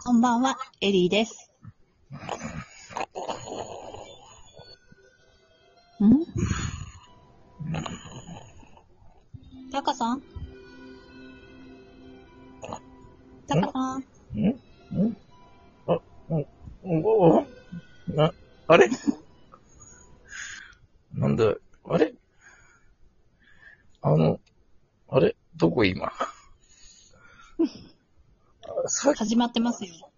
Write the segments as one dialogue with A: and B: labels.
A: こんばんは、エリーです。ん？タカさん？タカさん？
B: ん？ん？あ、うん、おな、あれ？なんだ、あれ？あの、あれ？どこ今？さっき、
A: 始まってますよ。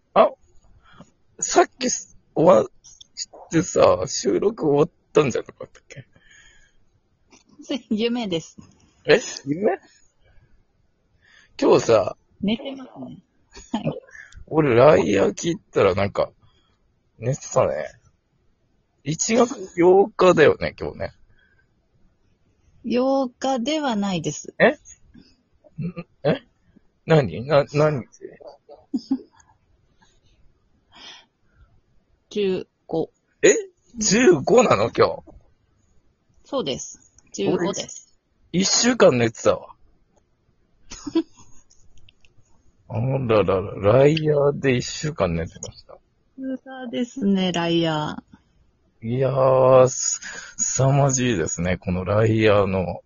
B: さっきす終わってさ、収録終わったんじゃなかったっけ？
A: 夢です。
B: え？夢？今日さ、
A: 寝てますね。
B: 俺ライアー聞いたらなんか、寝てたね。1月8日だよね、今日ね。
A: 8日ではないです。
B: ん？え？何？な、何？日
A: 15。
B: え ?15 なの？今日。
A: そうです。15です。
B: 1週間寝てたわ。あららら、ライアーで1週間寝てました。
A: そうですね、ライアー。
B: いやー、す、凄まじいですね。このライアーの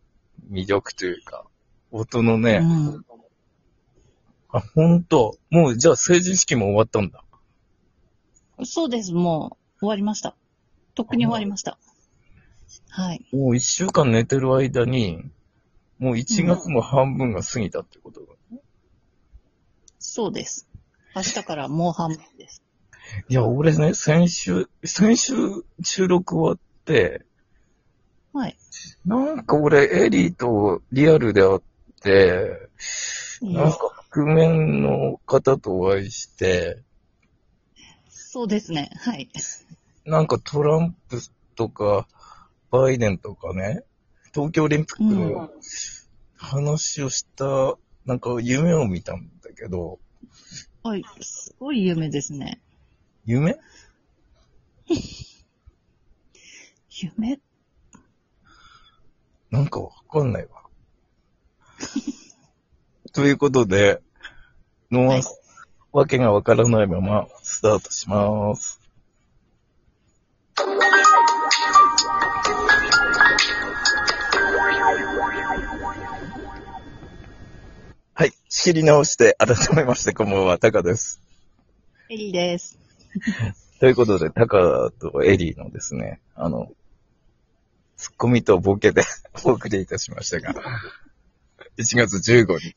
B: 魅力というか、音のね、
A: うん。
B: あ、ほんと。もう、じゃあ成人式も終わったんだ。
A: そうです、もう終わりました。とっくに終わりました。はい。
B: もう一週間寝てる間に、もう1月も半分が過ぎたってことだ。
A: そうです。明日からもう半分です。
B: いや、俺ね、先週、先週収録終わって、
A: はい。
B: なんか俺、エリーとリアルで会って、なんか覆面の方とお会いして、
A: そうですね。はい。
B: なんかトランプとか、バイデンとかね、東京オリンピックの話をした、なんか夢を見たんだけど、
A: はい。すごい夢ですね。
B: 夢？
A: 夢？
B: なんかわかんないわ。ということで、の
A: はい
B: わけがわからないままスタートします。はい。仕切り直して、改めまして、こんばんは、タカです。
A: エリーです。
B: ということで、タカとエリーのですね、あの、ツッコミとボケで お送りいたしましたが、1月15日、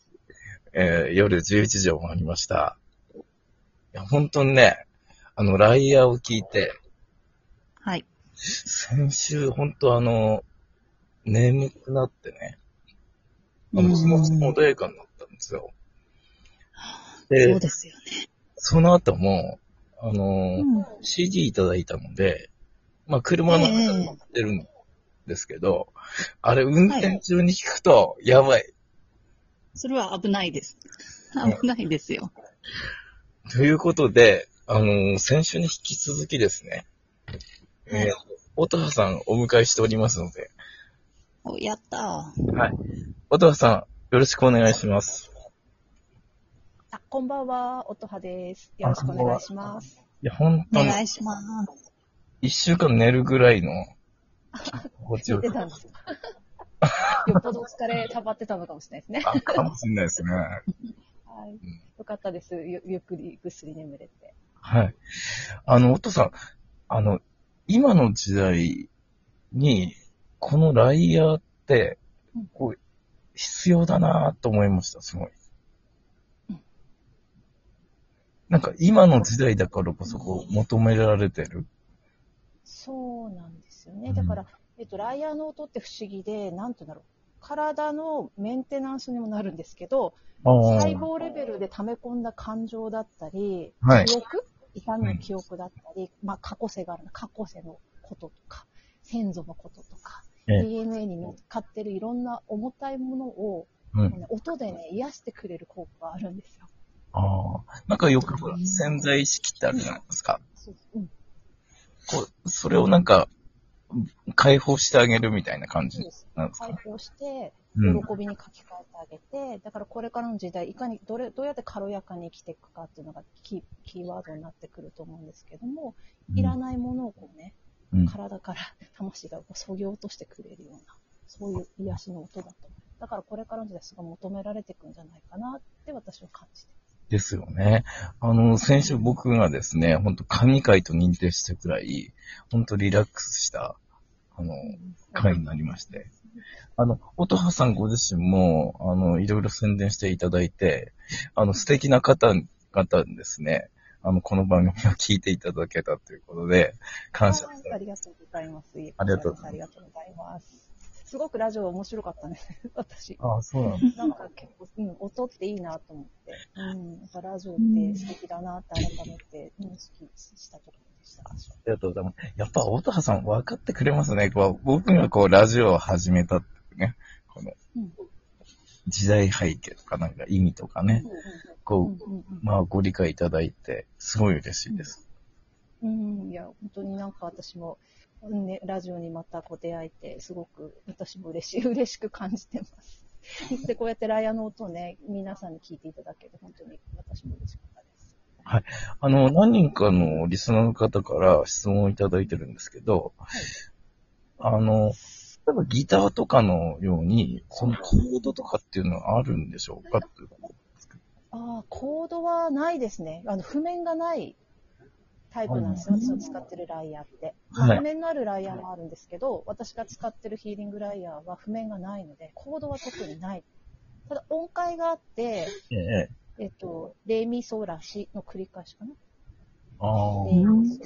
B: えー夜11時を回りました。いや、本当にね、あの、ライヤーを聞いて、
A: はい。
B: 先週、本当あの、眠くなってね、あの、
A: うん
B: 気持ちも穏やかになったんですよ。
A: そう
B: で、
A: ですよね。
B: その後も、あの、
A: うん。
B: CD いただいたので、まあ、車の中で乗ってるんですけど、あれ、運転中に聞くと、やばい。
A: それは危ないです。
B: うん
A: 危ないですよ。
B: ということで、あのー先週に引き続きですね、
A: はい
B: えー、音羽さんお迎えしておりますので、
A: お、やった
B: はい。音羽さん、よろしくお願いします。
C: あ、こんばんは、音羽です。よろしくお願いします。
B: いや、本
A: ー。
B: 当に、
A: お願いします。
B: 一週間寝るぐらいの、心地
C: 聞
B: よく
C: いてたんです。よっぽど疲れ溜まってたのかもしれないですね。
B: あかもしれないですね。
C: はい。よかったです。ゆゆっくりぐっすり眠れて。
B: はい。あの、音さん、あの、今の時代に、このライヤーって
C: うん、
B: こう、必要だなと思いました、すごい
C: うん。
B: なんか今の時代だからこそこう求められてる？
C: そうなんですよね。
B: うん
C: だから、えっと、ライヤーの音って不思議で、なんていうんだろう。体のメンテナンスにもなるんですけど、細胞レベルで溜め込んだ感情だったり、
B: はい
C: 記憶？痛みの記憶だったり、まあ過去世があるの過去世のこととか、先祖のこととか、
B: ええ
C: DNA に乗っかってるいろんな重たいものを、
B: うん。
C: ね音でね、癒してくれる効果があるんですよ。
B: ああ。なんかよくほら潜在意識ってあるじゃないですか。
C: そううん、
B: こう、それをなんか、解放してあげるみたいな感じ。なんですか？
C: 解放して、
B: うん。
C: 喜びに書き換えてあげて、だからこれからの時代、いかにどれ、どうやって軽やかに生きていくかっていうのがキーワードになってくると思うんですけども、いらないものをこうね、
B: うん
C: 体から 魂がこう削ぎ落としてくれるような、そういう癒しの音だと。だからこれからの時代すごい求められていくんじゃないかなって私は感じて
B: ですよね。あの、先週僕がですね、本当神回と認定したくらい、本当リラックスした、あの、回になりまして。あの、音羽さんご自身も、あの、いろいろ宣伝していただいて、あの、素敵な方々ですね、あの、この番組を聞いていただけたということで、感謝。ありがとうございます
C: ありがとうございます。すごくラジオ面白かったね、私。
B: ああ、そうなんです。
C: なんか結構、うん、音っていいなと思って、うん、やっぱラジオって素敵だなって改めて認識したところでした。
B: ありがとうございます。やっぱ、音羽さん分かってくれますね。こう僕がこう、ラジオを始めたってね、この
C: うん、
B: 時代背景とかなんか意味とかね、こう、まあ、ご理解いただいて、すごい嬉しいです。
C: うん、うん、いや、本当になんか私も、ね、ラジオにまたこう出会えて、すごく私も嬉しい、嬉しく感じてます。で、こうやってライアの音をね、皆さんに聞いていただけて、本当に私も嬉しかったです。
B: あの、何人かのリスナーの方から質問をいただいてるんですけど、あの、例えばギターとかのように、このコードとかっていうのはあるんでしょうか？っていう
C: ああ、コードはないですね。あの、譜面がないタイプなんですよ。私の使ってるライヤーって。
B: はい
C: 譜面のあるライヤーもあるんですけど、私が使ってるヒーリングライヤーは譜面がないので、コードは特にない。ただ音階があって、
B: ええ。
C: えっと、レミソラシの繰り返しかな。
B: あ
C: レミソ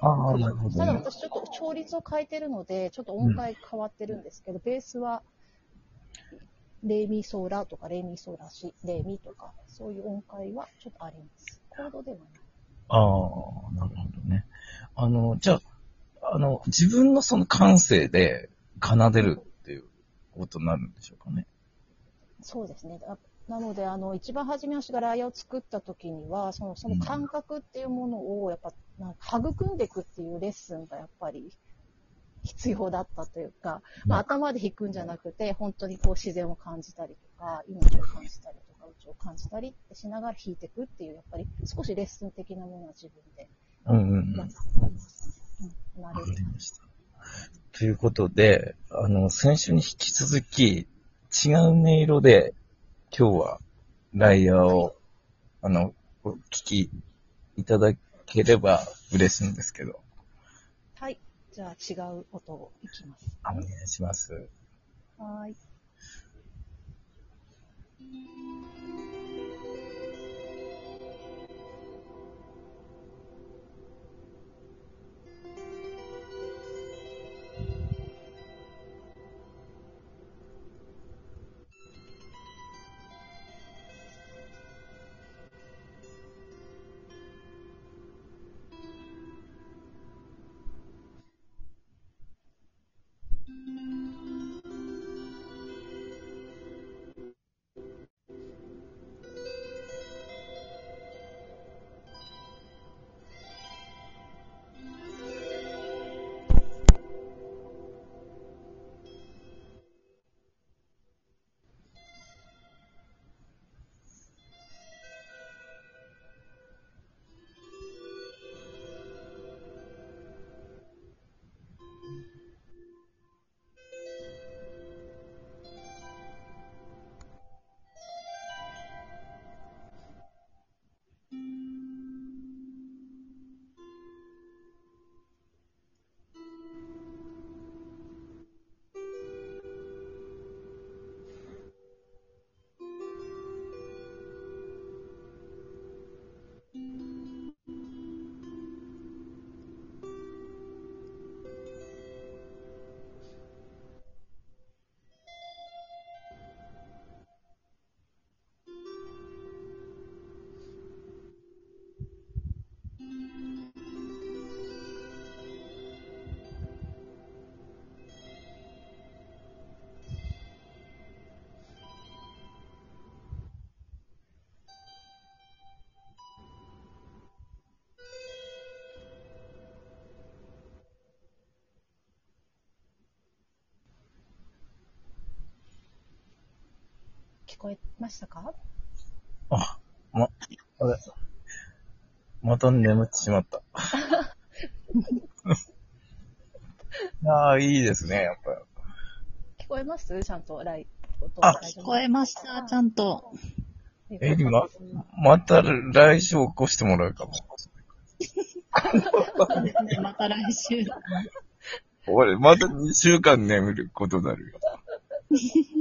B: あ。ああ、なるほど
C: ただ
B: ね。
C: 私ちょっと調律を変えてるので、ちょっと音階変わってるんですけど、ベースは、レミソラとかレミソラシ、レミとか、そういう音階はちょっとあります。コードではない。
B: ああ、なるほどね。あの、じゃあ、あの、自分のその感性で奏でるっていうことになるんでしょうかね。
C: そうですね。だなので、あの、一番初め私がライを作った時には、その、その感覚っていうものを、やっぱ、なんか育んでいくっていうレッスンがやっぱり必要だったというか、まあ、頭で弾くんじゃなくて、本当にこう自然を感じたりとか、命を感じたりとか、宇宙を感じたりってしながら弾いていくっていう、やっぱり少しレッスン的なものは自分で
B: うんうんうん。
C: やって。うん、慣
B: わかりました。ということで、あの、先週に引き続き、違う音色で、今日は、ライヤーを、あの、お聞きいただければ嬉しいんですけど、
C: はい。じゃあ違う音をいきます。
B: お願いします。
C: はーい。うん。こえましたか？
B: あ、ま、あれ。また眠ってしまった。ああ、いいですね、やっぱ。
C: 聞こえます？ちゃんとライ音
B: あ
A: 聞こえました、ちゃんと。
B: えりままた来週起こしてもらうかも。
A: また来週。
B: 俺、また2週間眠ることになるよ。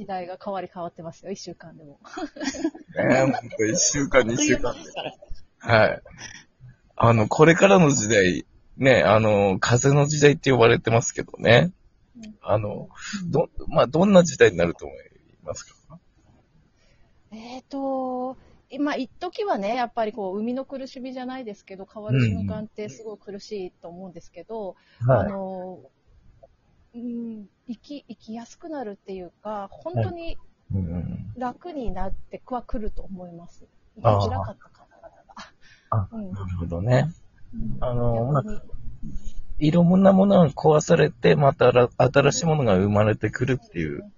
C: 時代が変わり変わってますよ、一週間でも。
B: ねえ、ほんと1週間、2週間。
A: で。
B: はい。あの、これからの時代、ね、あの、風の時代って呼ばれてますけどね。あの、ど、まあ、どんな時代になると思いますか？
C: えっ、と、今、一時はね、やっぱりこう、生みの苦しみじゃないですけど、変わる瞬間ってすごい苦しいと思うんですけど、あの、うん、生き、生きやすくなるっていうか、本当に
B: うん。
C: 楽になってはくると思います。生きづらかった方々が。
B: あ、
C: うん
B: なるほどね。
C: うん
B: あの、まあいろんなものが壊されて、またら新しいものが生まれてくるっていう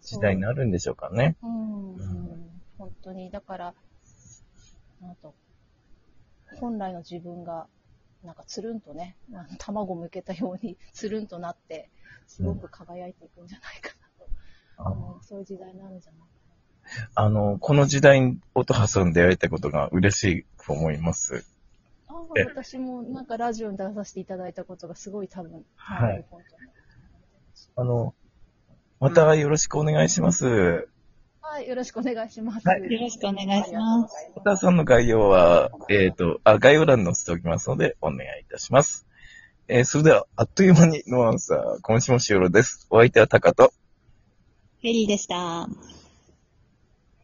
B: 時代になるんでしょうかね。
C: うん、うん本当に、だから、なんと、本来の自分が、なんかつるんとね、卵向けたように つるんとなって、すごく輝いていくんじゃないかなと、うんそういう時代になるんじゃないか
B: あの、この時代に音羽さん出会えたことが嬉しいと思います。
C: な。あ私もなんかラジオに出させていただいたことがすごい多分、
B: はいあの、またよろしくお願いします。
C: はい、よろしくお願いします。
B: はい
A: よろしくお願いします。
B: 小田さんの概要は、えっ、と、あ、概要欄に載せておきますので、お願いいたします。えーそれでは、あっという間にノアンサー、今週も終了です。お相手はタカと、
A: ヘリーでした。